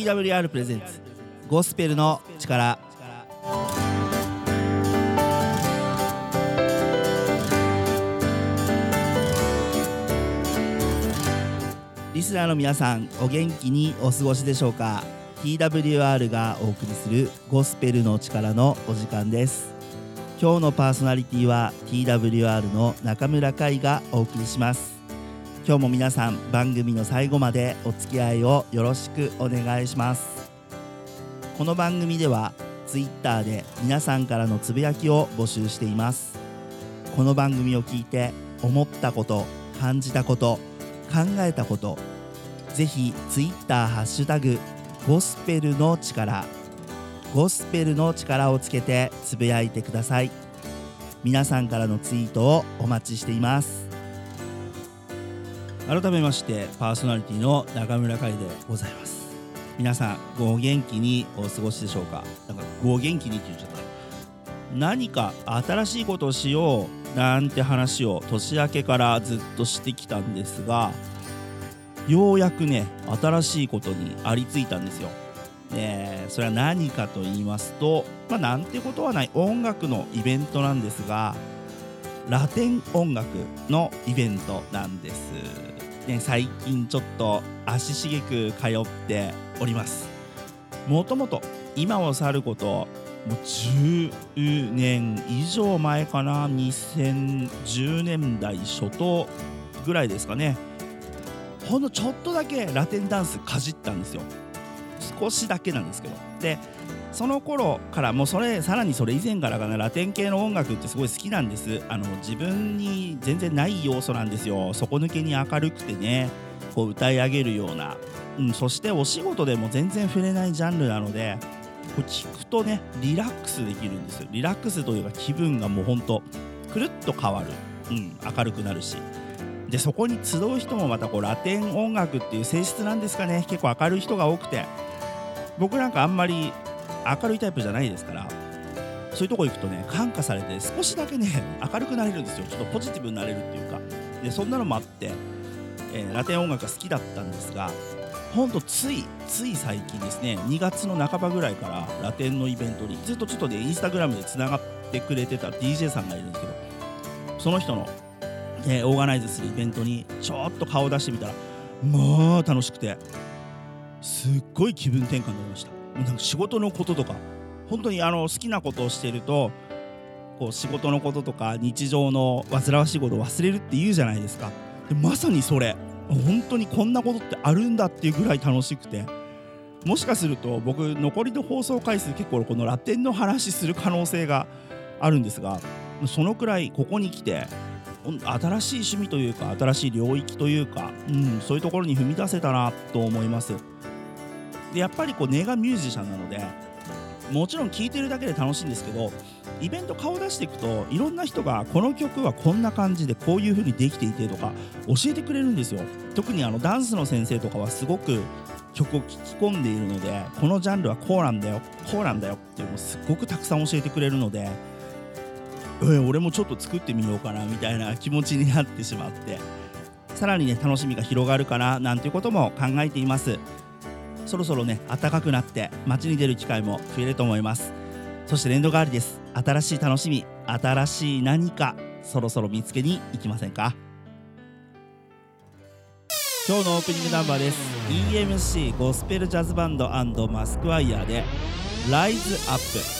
TWR プレゼンツ。ゴスペルの力。リスナーの皆さんお元気にお過ごしでしょうか？TWR がお送りするゴスペルの力のお時間です。今日のパーソナリティは TWR の中村海がお送りします。今日も皆さん番組の最後までお付き合いをよろしくお願いします。この番組では Twitter で皆さんからのつぶやきを募集しています。この番組を聞いて思ったこと感じたこと考えたことぜひ Twitter ハッシュタグゴスペルの力ゴスペルの力をつけてつぶやいてください。皆さんからのツイートをお待ちしています。改めましてパーソナリティの中村海でございます皆さんご元気にお過ごしでしょうか？なんかご元気にって言っちゃった何か新しいことをしようなんて話を年明けからずっとしてきたんですがようやくね新しいことにありついたんですよ。ねそれは何かと言いますとまあなんてことはない音楽のイベントなんですがラテン音楽のイベントなんです。ね、最近ちょっと足しげく通っております。もともと今を去ることもう10年以上前かな。2010年代初頭ぐらいですかね。ほんのちょっとだけラテンダンスかじったんですよ。少しだけなんですけど。でその頃からもうそれさらにそれ以前からかなラテン系の音楽ってすごい好きなんです。あの自分に全然ない要素なんですよ。底抜けに明るくてねこう歌い上げるような、うん、そしてお仕事でも全然触れないジャンルなのでこれ聞くとねリラックスできるんですよ。リラックスというか気分がもうほんとくるっと変わる、うん、明るくなるし。でそこに集う人もまたこうラテン音楽っていう性質なんですかね。結構明るい人が多くて。僕なんかあんまり明るいタイプじゃないですからそういうとこ行くとね感化されて少しだけね明るくなれるんですよ。ちょっとポジティブになれるっていうか。でそんなのもあって、えー、ラテン音楽が好きだったんですがほんとついつい最近ですね2月の半ばぐらいからラテンのイベントにずっとちょっとねインスタグラムでつながってくれてた DJ さんがいるんですけどその人の、えー、オーガナイズするイベントにちょっと顔を出してみたらまあ楽しくてすっごい気分転換になりました。仕事のこととか本当にあの好きなことをしているとこう仕事のこととか日常の煩わしいことを忘れるって言うじゃないですか。でまさにそれ。本当にこんなことってあるんだっていうぐらい楽しくて。もしかすると僕残りの放送回数結構このラテンの話する可能性があるんですがそのくらいここに来て新しい趣味というか新しい領域というか、うん、そういうところに踏み出せたなと思います。でやっぱりこう根がミュージシャンなのでもちろん聴いてるだけで楽しいんですけどイベント顔出していくといろんな人がこの曲はこんな感じでこういう風にできていてとか教えてくれるんですよ。特にあのダンスの先生とかはすごく曲を聴き込んでいるのでこのジャンルはこうなんだよこうなんだよっていうのをすっごくたくさん教えてくれるのでえ俺もちょっと作ってみようかなみたいな気持ちになってしまって。さらにね楽しみが広がるかななんていうことも考えています。そろそろね暖かくなって街に出る機会も増えると思います。そして年度代わりです。新しい楽しみ新しい何かそろそろ見つけに行きませんか？今日のオープニングナンバーです。EMC ゴスペルジャズバンドマスクワイヤーで「ライズアップ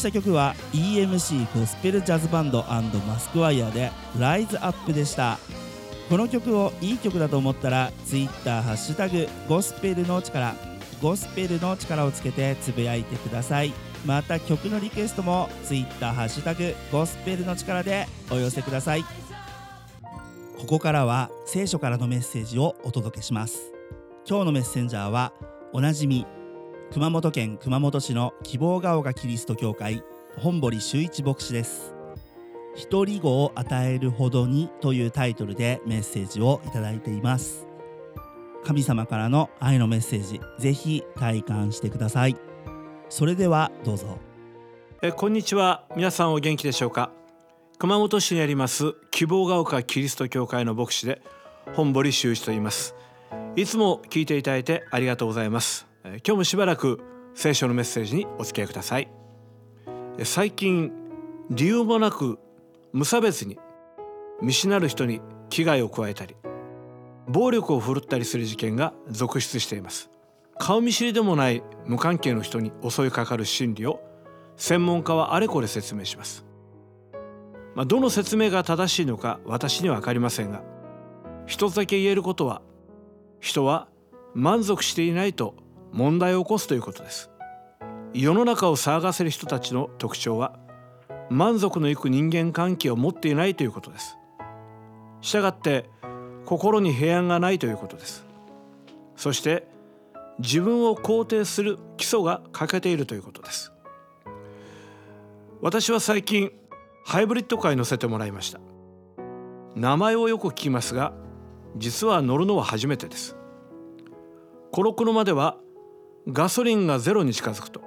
した曲は EMC ゴスペルジャズバンドマスクワイヤーで「ライズアップでした。この曲をいい曲だと思ったら Twitter ハッシュタグゴスペルの力ゴスペルの力をつけてつぶやいてください。また曲のリクエストも Twitter ハッシュタグゴスペルの力でお寄せください。ここからは聖書からのメッセージをお届けします。今日のメッセンジャーはおなじみ熊本県熊本市の希望が丘キリスト教会本堀修一牧師です。一人子を与えるほどにというタイトルでメッセージをいただいています。神様からの愛のメッセージぜひ体感してください。それではどうぞ。えこんにちは。皆さんお元気でしょうか？熊本市にあります希望が丘キリスト教会の牧師で本堀修一と言います。いつも聞いていただいてありがとうございます。今日もしばらく聖書のメッセージにお付き合いください。最近理由もなく無差別に見知なる人に危害を加えたり暴力を振るったりする事件が続出しています。顔見知りでもない無関係の人に襲いかかる心理を専門家はあれこれ説明します、まあ、どの説明が正しいのか私には分かりませんが一つだけ言えることは人は満足していないと問題を起こすということです。世の中を騒がせる人たちの特徴は満足のいく人間関係を持っていないということです。したがって心に平安がないということです。そして自分を肯定する基礎が欠けているということです。私は最近ハイブリッドカーに乗せてもらいました。名前をよく聞きますが実は乗るのは初めてです。この車ではガソリンがゼロに近づくと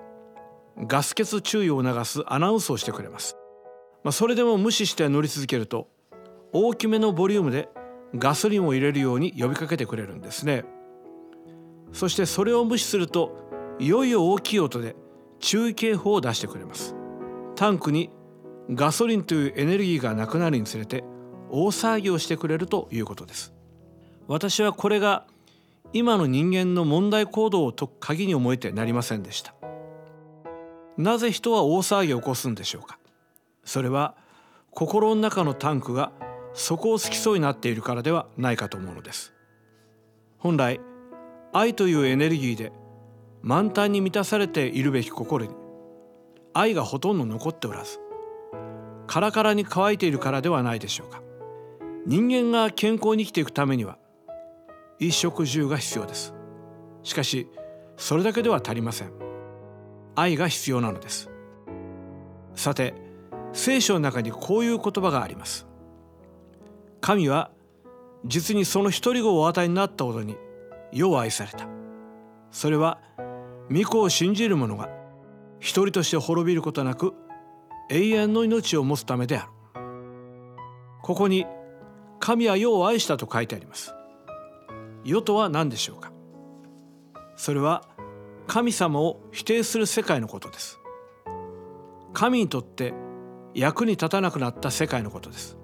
ガス欠注意を促すアナウンスをしてくれます、まあ、それでも無視して乗り続けると大きめのボリュームでガソリンを入れるように呼びかけてくれるんですね。そしてそれを無視するといよいよ大きい音で注意警報を出してくれます。タンクにガソリンというエネルギーがなくなるにつれて大騒ぎをしてくれるということです。私はこれが今の人間の問題行動を解く鍵に思えてなりませんでした。なぜ人は大騒ぎを起こすんでしょうか。それは心の中のタンクが底をつきそうになっているからではないかと思うのです。本来愛というエネルギーで満タンに満たされているべき心に愛がほとんど残っておらずカラカラに乾いているからではないでしょうか。人間が健康に生きていくためには衣食住が必要です。しかしそれだけでは足りません。愛が必要なのです。さて聖書の中にこういう言葉があります。神は実にその一人子をお与えになったほどに世を愛された。それは御子を信じる者が一人として滅びることなく永遠の命を持つためである。ここに神は世を愛したと書いてあります。世とは何でしょうか？それは神様を否定する世界のことです。神にとって役に立たなくなった世界のことです。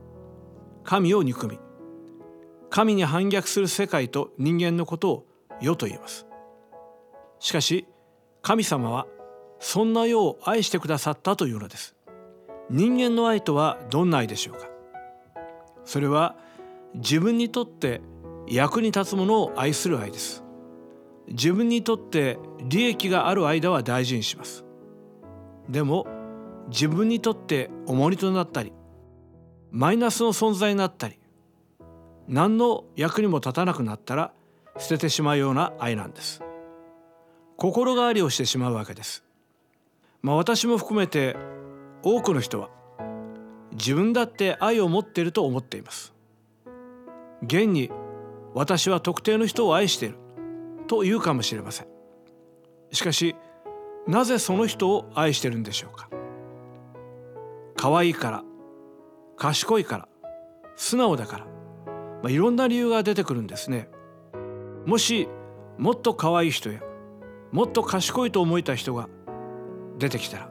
神を憎み神に反逆する世界と人間のことを世と言います。しかし神様はそんな世を愛してくださったというのです。人間の愛とはどんな愛でしょうか？それは自分にとって役に立つものを愛する愛です。自分にとって利益がある間は大事にします。でも自分にとって重荷となったりマイナスの存在になったり何の役にも立たなくなったら捨ててしまうような愛なんです。心変わりをしてしまうわけです。まあ私も含めて多くの人は自分だって愛を持っていると思っています。現に私は特定の人を愛している。と言うかもしれません。しかしなぜその人を愛してるんでしょうか。可愛いから賢いから素直だから、まあ、いろんな理由が出てくるんですね。もしもっと可愛い人やもっと賢いと思えた人が出てきたら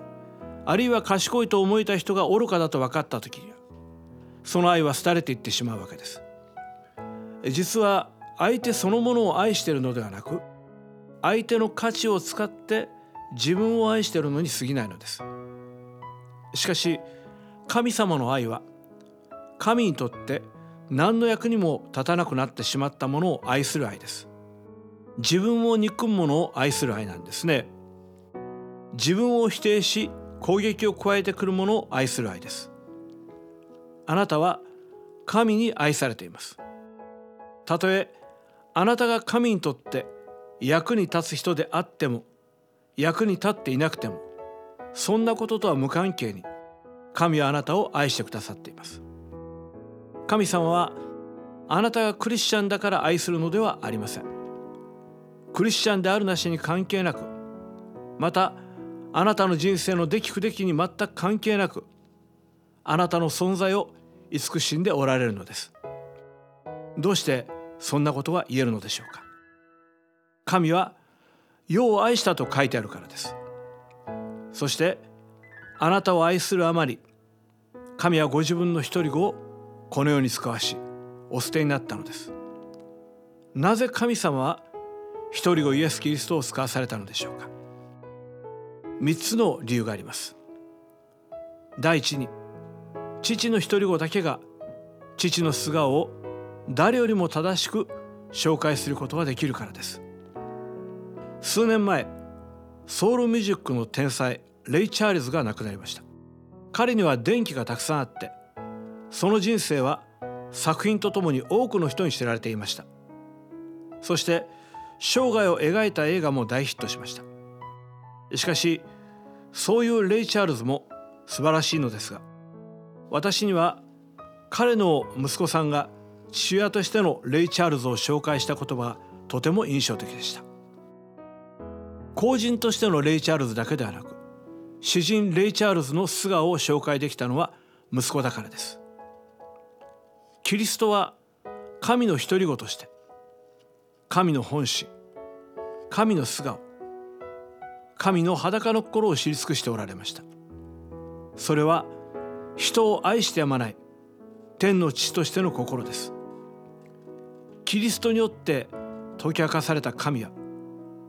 あるいは賢いと思えた人が愚かだと分かった時にはその愛は廃れていってしまうわけです。実は相手そのものを愛しているのではなく相手の価値を使って自分を愛しているのに過ぎないのです。しかし神様の愛は神にとって何の役にも立たなくなってしまったものを愛する愛です。自分を憎むものを愛する愛なんですね。自分を否定し攻撃を加えてくるものを愛する愛です。あなたは神に愛されています。たとえあなたが神にとって役に立つ人であっても役に立っていなくてもそんなこととは無関係に神はあなたを愛してくださっています。神様はあなたがクリスチャンだから愛するのではありません。クリスチャンであるなしに関係なくまたあなたの人生の出来不出来に全く関係なくあなたの存在を慈しんでおられるのです。どうしてそんなことが言えるのでしょうか？神は世を愛したと書いてあるからです。そしてあなたを愛するあまり神はご自分の一人子をこの世に使わしお捨てになったのです。なぜ神様は一人子イエス・キリストを使わされたのでしょうか？三つの理由があります。第一に父の一人子だけが父の素顔を誰よりも正しく紹介することができるからです。数年前ソウルミュージックの天才レイ・チャールズが亡くなりました。彼には電気がたくさんあってその人生は作品とともに多くの人に知られていました。そして生涯を描いた映画も大ヒットしました。しかしそういうレイ・チャールズも素晴らしいのですが私には彼の息子さんが父親としてのレイ・チャールズを紹介した言葉がとても印象的でした。公人としてのレイ・チャールズだけではなく詩人レイ・チャールズの素顔を紹介できたのは息子だからです。キリストは神の独り子として神の本心神の素顔神の裸の心を知り尽くしておられました。それは人を愛してやまない天の父としての心です。キリストによって解き明かされた神は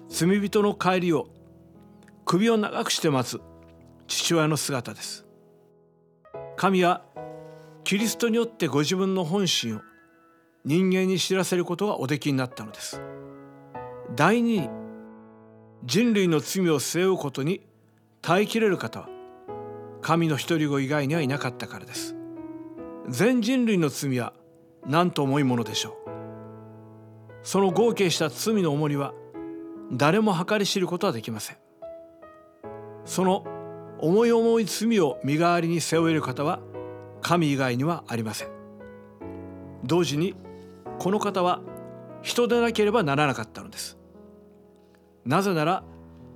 罪人の帰りを首を長くして待つ父親の姿です。神はキリストによってご自分の本心を人間に知らせることがおできになったのです。第二に人類の罪を背負うことに耐えきれる方は神の一人子以外にはいなかったからです。全人類の罪は何と重いものでしょう。その合計した罪の重りは誰も計り知ることはできません。その重い重い罪を身代わりに背負える方は神以外にはありません。同時にこの方は人でなければならなかったのです。なぜなら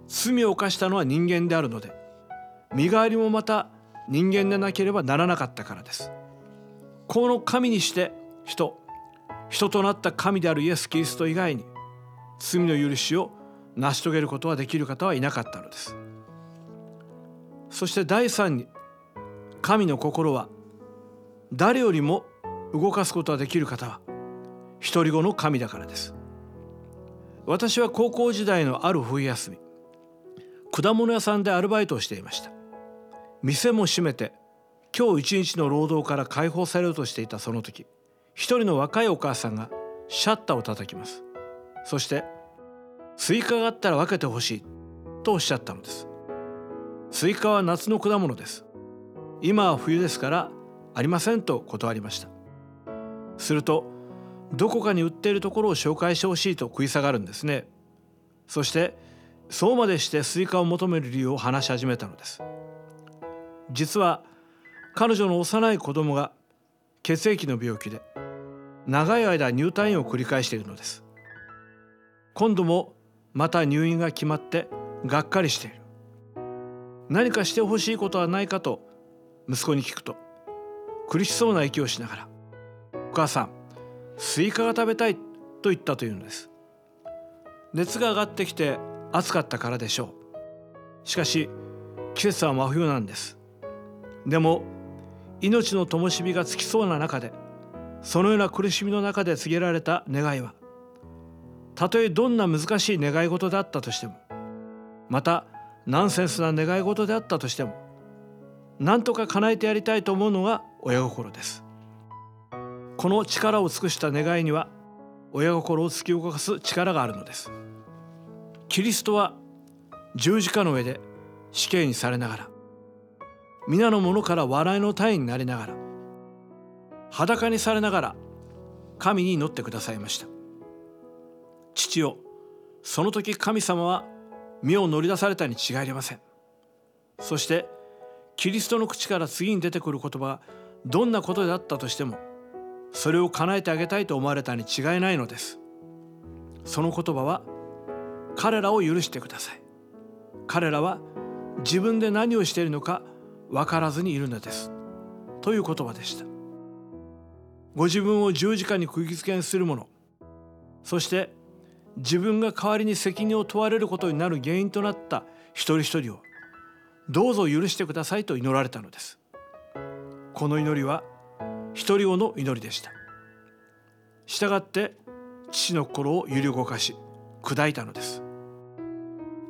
罪を犯したのは人間であるので身代わりもまた人間でなければならなかったからです。この神にして人人となった神であるイエス・キリスト以外に罪の許しを成し遂げることができる方はいなかったのです。そして第三に神の心は誰よりも動かすことができる方は独り子の神だからです。私は高校時代のある冬休み果物屋さんでアルバイトをしていました。店も閉めて今日一日の労働から解放されようとしていたその時一人の若いお母さんがシャッターを叩きます。そしてスイカがあったら分けてほしいとおっしゃったのですスイカは夏の果物です。今は冬ですからありませんと断りました。するとどこかに売っているところを紹介してほしいと食い下がるんですね。そしてそうまでしてスイカを求める理由を話し始めたのです実は彼女の幼い子供が血液の病気で長い間入退院を繰り返しているのです。今度もまた入院が決まってがっかりしている。何かしてほしいことはないかと息子に聞くと苦しそうな息をしながら「お母さんスイカが食べたい」と言ったというのです。熱が上がってきて暑かったからでしょう。しかし季節は真冬なんです。でも命の灯火がつきそうな中でそのような苦しみの中で告げられた願いはたとえどんな難しい願い事であったとしてもまたナンセンスな願い事であったとしても何とか叶えてやりたいと思うのが親心です。この力を尽くした願いには親心を突き動かす力があるのです。キリストは十字架の上で死刑にされながら皆の者から笑いの体になりながら裸にされながら神に祈ってくださいました。父よその時神様は身を乗り出されたに違いありません。そしてキリストの口から次に出てくる言葉がどんなことであったとしてもそれを叶えてあげたいと思われたに違いないのです。その言葉は彼らを許してください。彼らは自分で何をしているのか分からずにいるのです。という言葉でした。ご自分を十字架に釘付けにする者そして自分が代わりに責任を問われることになる原因となった一人一人をどうぞ許してくださいと祈られたのです。この祈りは一人をの祈りでした。したがって父の心を揺り動かし砕いたのです。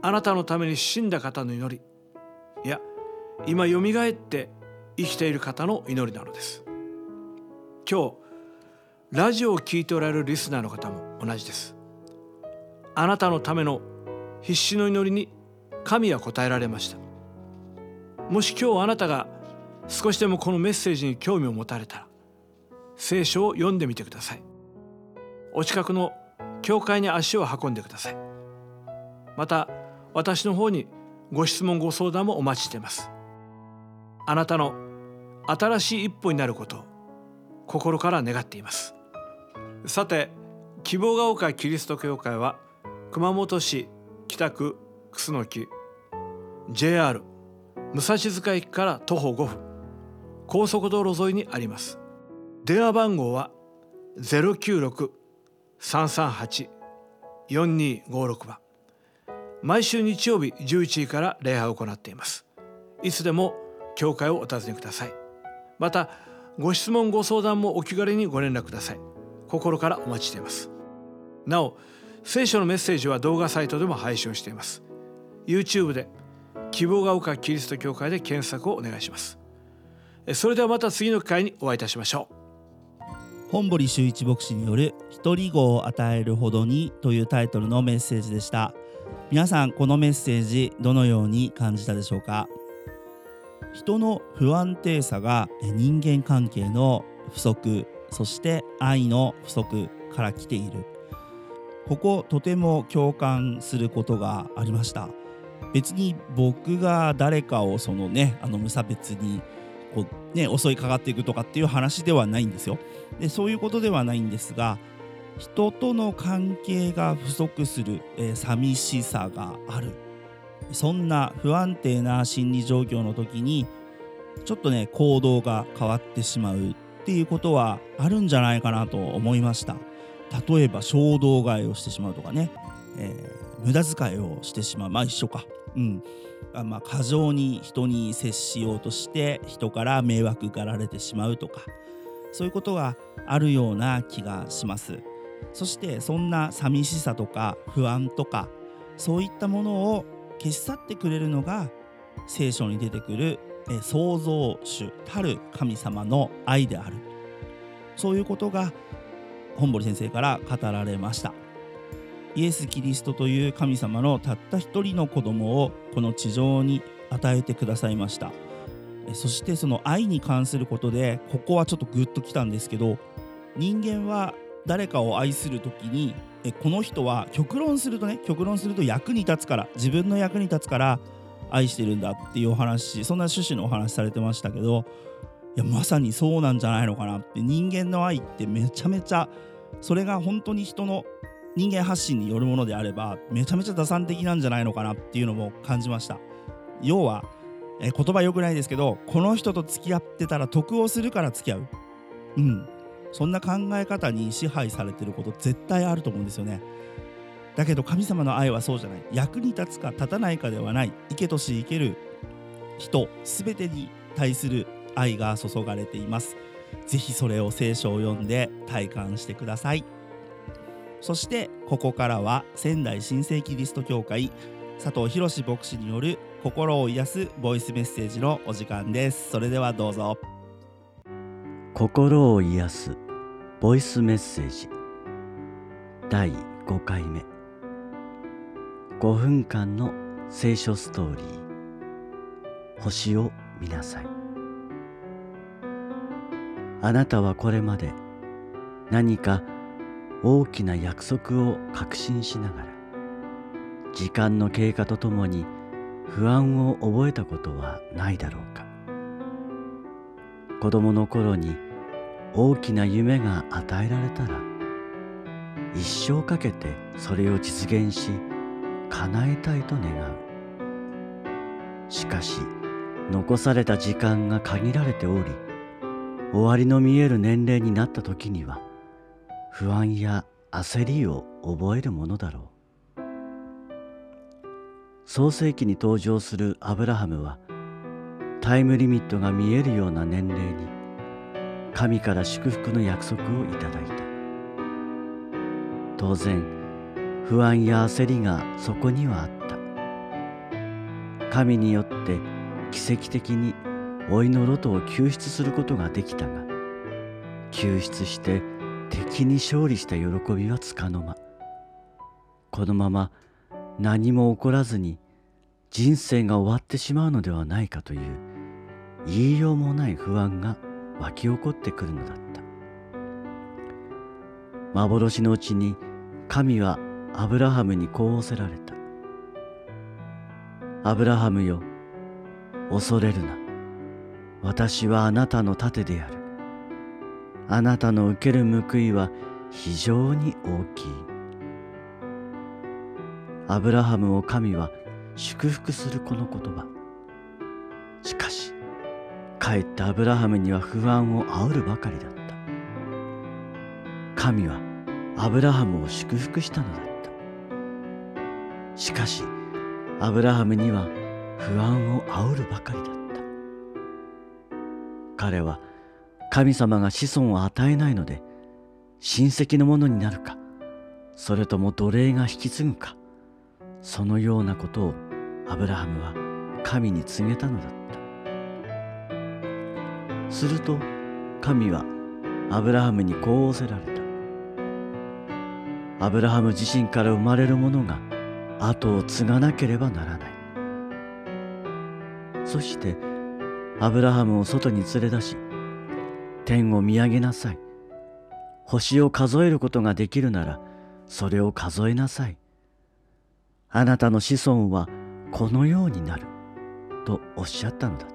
あなたのために死んだ方の祈りいや今よみがえって生きている方の祈りなのです。今日ラジオを聴いておられるリスナーの方も同じです。あなたのための必死の祈りに神は答えられました。もし今日あなたが少しでもこのメッセージに興味を持たれたら聖書を読んでみてください。お近くの教会に足を運んでください。また私の方にご質問ご相談もお待ちしています。あなたの新しい一歩になることを心から願っています。さて希望が丘キリスト教会は熊本市北区楠木 JR 武蔵塚駅から徒歩5分高速道路沿いにあります。電話番号は096-338-4256番。毎週日曜日11時から礼拝を行っています。いつでも教会をお尋ねください。またご質問ご相談もお気軽にご連絡ください。心からお待ちしています。なお聖書のメッセージは動画サイトでも配信をしています。YouTube で希望が丘キリスト教会で検索をお願いします。それではまた次の機会にお会いいたしましょう。本堀修一牧師による「一人語を与えるほどに」というタイトルのメッセージでした。皆さんこのメッセージどのように感じたでしょうか？人の不安定さが人間関係の不足そして愛の不足から来ている。こことても共感することがありました。別に僕が誰かをそのねあの無差別にこう、ね、襲いかかっていくとかっていう話ではないんですよ。でそういうことではないんですが人との関係が不足する、えー、寂しさがある。そんな不安定な心理状況の時にちょっとね行動が変わってしまうっていうことはあるんじゃないかなと思いました。例えば衝動買いをしてしまうとかね、えー、無駄遣いをしてしまう。まあ一緒か。うん。あまあ過剰に人に接しようとして人から迷惑がられてしまうとか。そういうことがあるような気がします。そしてそんな寂しさとか不安とかそういったものを消し去ってくれるのが聖書に出てくる創造主たる神様の愛である。そういうことが本堀先生から語られました。イエス・キリストという神様のたった一人の子供をこの地上に与えてくださいました。そしてその愛に関することでここはちょっとグッときたんですけど人間は誰かを愛する時にこの人は極論するとね極論すると役に立つから自分の役に立つから愛してるんだっていうお話そんな趣旨のお話されてましたけどいやまさにそうなんじゃないのかなって人間の愛ってめちゃめちゃそれが本当に人の人間発信によるものであればめちゃめちゃ打算的なんじゃないのかなっていうのも感じました。要はえ言葉良くないですけどこの人と付き合ってたら得をするから付き合う。うん。そんな考え方に支配されてること絶対あると思うんですよね。だけど神様の愛はそうじゃない。役に立つか立たないかではない。生けとし生ける人。全てに対する愛が注がれています。ぜひそれを聖書を読んで体感してください。そしてここからは仙台新生キリスト教会。佐藤博牧師による心を癒すボイスメッセージのお時間です。それではどうぞ。心を癒す。ボイスメッセージ。第5回目。5分間の聖書ストーリー。星を見なさい。あなたはこれまで何か大きな約束を確信しながら時間の経過とともに不安を覚えたことはないだろうか。子供の頃に大きな夢が与えられたら一生かけてそれを実現し叶えたいと願う。しかし残された時間が限られており終わりの見える年齢になった時には不安や焦りを覚えるものだろう。創世記に登場するアブラハムはタイムリミットが見えるような年齢に神から祝福の約束をいただいた。当然不安や焦りがそこにはあった。神によって奇跡的に老いのロトを救出することができたが救出して敵に勝利した喜びはつかの間。このまま何も起こらずに人生が終わってしまうのではないかという言いようもない不安が湧き起こってくるのだった。幻のうちに神はアブラハムにこう仰せられた。アブラハムよ恐れるな。私はあなたの盾である。あなたの受ける報いは非常に大きい。アブラハムを神は祝福するこの言葉。しかしかえってアブラハムには不安を煽るばかりだった。神はアブラハムを祝福したのだった。しかしアブラハムには不安を煽るばかりだった。彼は神様が子孫を与えないので親戚のものになるかそれとも奴隷が引き継ぐかそのようなことをアブラハムは神に告げたのだっすると神はアブラハムにこう仰せられた。アブラハム自身から生まれるものが後を継がなければならない。そしてアブラハムを外に連れ出し天を見上げなさい。星を数えることができるならそれを数えなさい。あなたの子孫はこのようになるとおっしゃったのだ。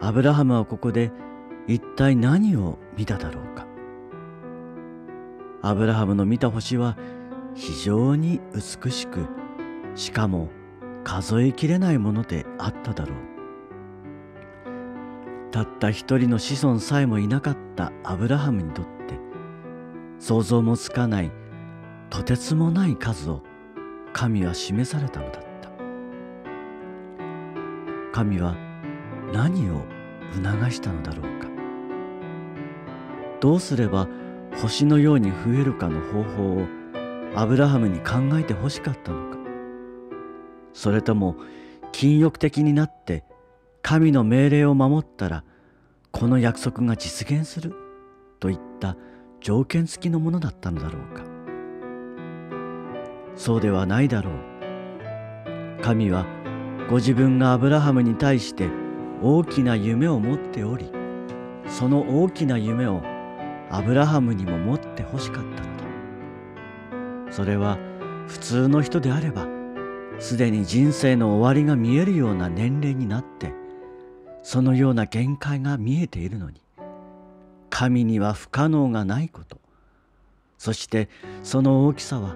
アブラハムはここで一体何を見ただろうか。アブラハムの見た星は非常に美しくしかも数えきれないものであっただろう。たった一人の子孫さえもいなかったアブラハムにとって想像もつかないとてつもない数を神は示されたのだった。神は何を促したのだろうか。どうすれば星のように増えるかの方法をアブラハムに考えてほしかったのか。それとも禁欲的になって神の命令を守ったらこの約束が実現する？といった条件付きのものだったのだろうか。そうではないだろう。神はご自分がアブラハムに対して大きな夢を持っておりその大きな夢をアブラハムにも持ってほしかったのだ。それは普通の人であればすでに人生の終わりが見えるような年齢になってそのような限界が見えているのに神には不可能がないことそしてその大きさは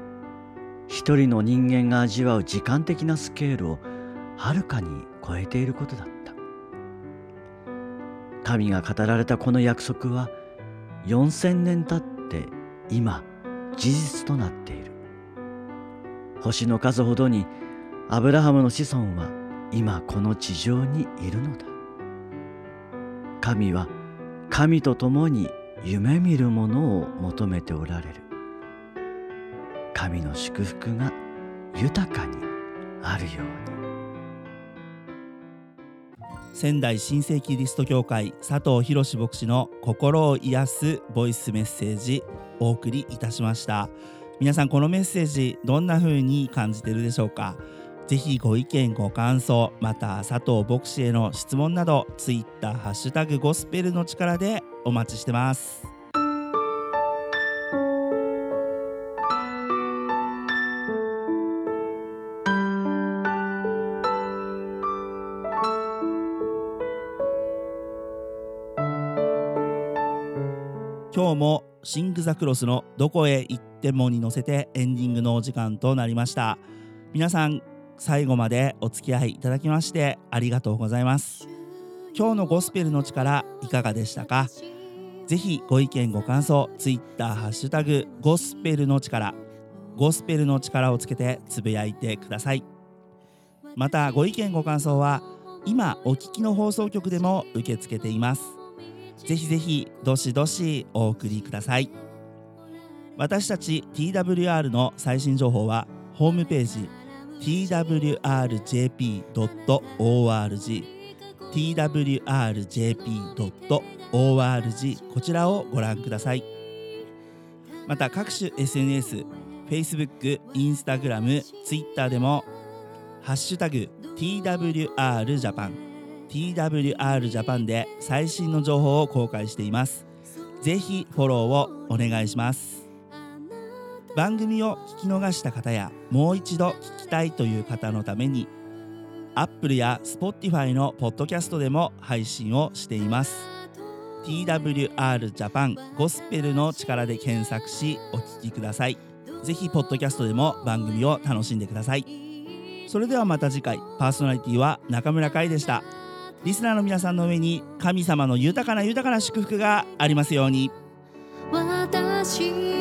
一人の人間が味わう時間的なスケールをはるかに超えていることだ。神が語られたこの約束は4000年経って今事実となっている。星の数ほどにアブラハムの子孫は今この地上にいるのだ。神は神と共に夢見るものを求めておられる。神の祝福が豊かにあるように。仙台新世キリスト教会佐藤博牧師の心を癒すボイスメッセージお送りいたしました。皆さんこのメッセージどんな風に感じてるでしょうか？ぜひご意見ご感想また佐藤牧師への質問などツイッターハッシュタグゴスペルの力でお待ちしてます。もシング・ザ・クロスのどこへ行ってもに乗せてエンディングのお時間となりました。皆さん最後までお付き合いいただきましてありがとうございます。今日のゴスペルの力いかがでしたか？ぜひご意見ご感想ツイッターハッシュタグゴスペルの力ゴスペルの力をつけてつぶやいてください。またご意見ご感想は今お聞きの放送局でも受け付けています。ぜひぜひどしどしお送りください私たち TWR の最新情報はホームページ twrjp.org twrjp.org こちらをご覧くださいまた各種 SNS Facebook、Instagram、Twitter でもハッシュタグ TWRJAPAN TWRJAPAN で最新の情報を公開しています。ぜひフォローをお願いします。番組を聞き逃した方やもう一度聞きたいという方のために Apple や Spotify のポッドキャストでも配信をしています。TWR ジャパンゴスペルの力で検索しお聞きください。ぜひポッドキャストでも番組を楽しんでください。それではまた次回。パーソナリティは中村海でした。リスナーの皆さんの上に神様の豊かな豊かな祝福がありますように。私